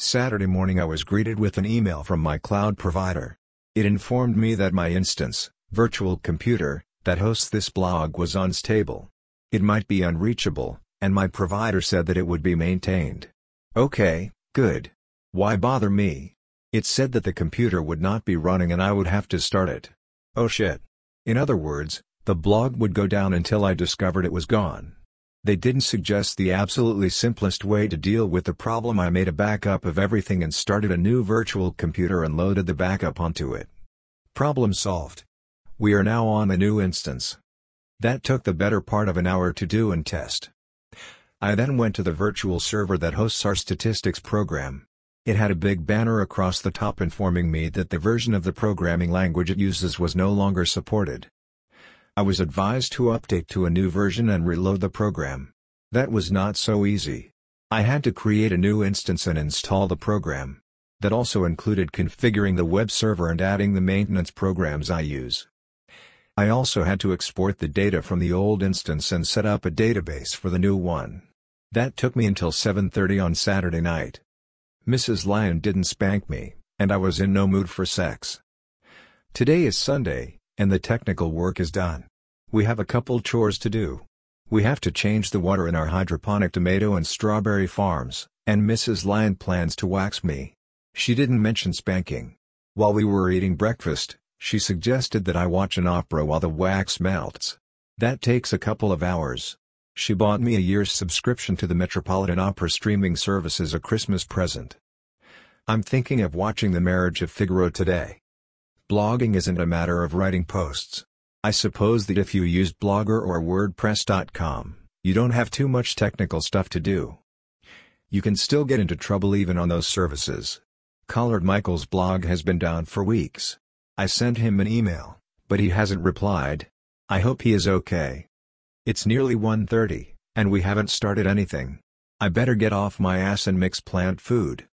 Saturday morning I was greeted with an email from my cloud provider. It informed me that my instance, virtual computer, that hosts this blog was unstable. It might be unreachable, and my provider said that it would be maintained. Okay, good. Why bother me? It said that the computer would not be running and I would have to start it. Oh shit. In other words, the blog would go down until I discovered it was gone. They didn't suggest the absolutely simplest way to deal with the problem I made a backup of everything and started a new virtual computer and loaded the backup onto it. Problem solved. We are now on a new instance. That took the better part of an hour to do and test. I then went to the virtual server that hosts our statistics program. It had a big banner across the top informing me that the version of the programming language it uses was no longer supported. I was advised to update to a new version and reload the program. That was not so easy. I had to create a new instance and install the program. That also included configuring the web server and adding the maintenance programs I use. I also had to export the data from the old instance and set up a database for the new one. That took me until 7.30 on Saturday night. Mrs. Lyon didn't spank me, and I was in no mood for sex. Today is Sunday, and the technical work is done. We have a couple chores to do. We have to change the water in our hydroponic tomato and strawberry farms, and Mrs. Lyon plans to wax me. She didn't mention spanking. While we were eating breakfast, she suggested that I watch an opera while the wax melts. That takes a couple of hours. She bought me a year's subscription to the Metropolitan Opera streaming service as a Christmas present. I'm thinking of watching The Marriage of Figaro today. Blogging isn't a matter of writing posts. I suppose that if you use Blogger or WordPress.com, you don't have too much technical stuff to do. You can still get into trouble even on those services. Collard Michael's blog has been down for weeks. I sent him an email, but he hasn't replied. I hope he is okay. It's nearly 1.30, and we haven't started anything. I better get off my ass and mix plant food.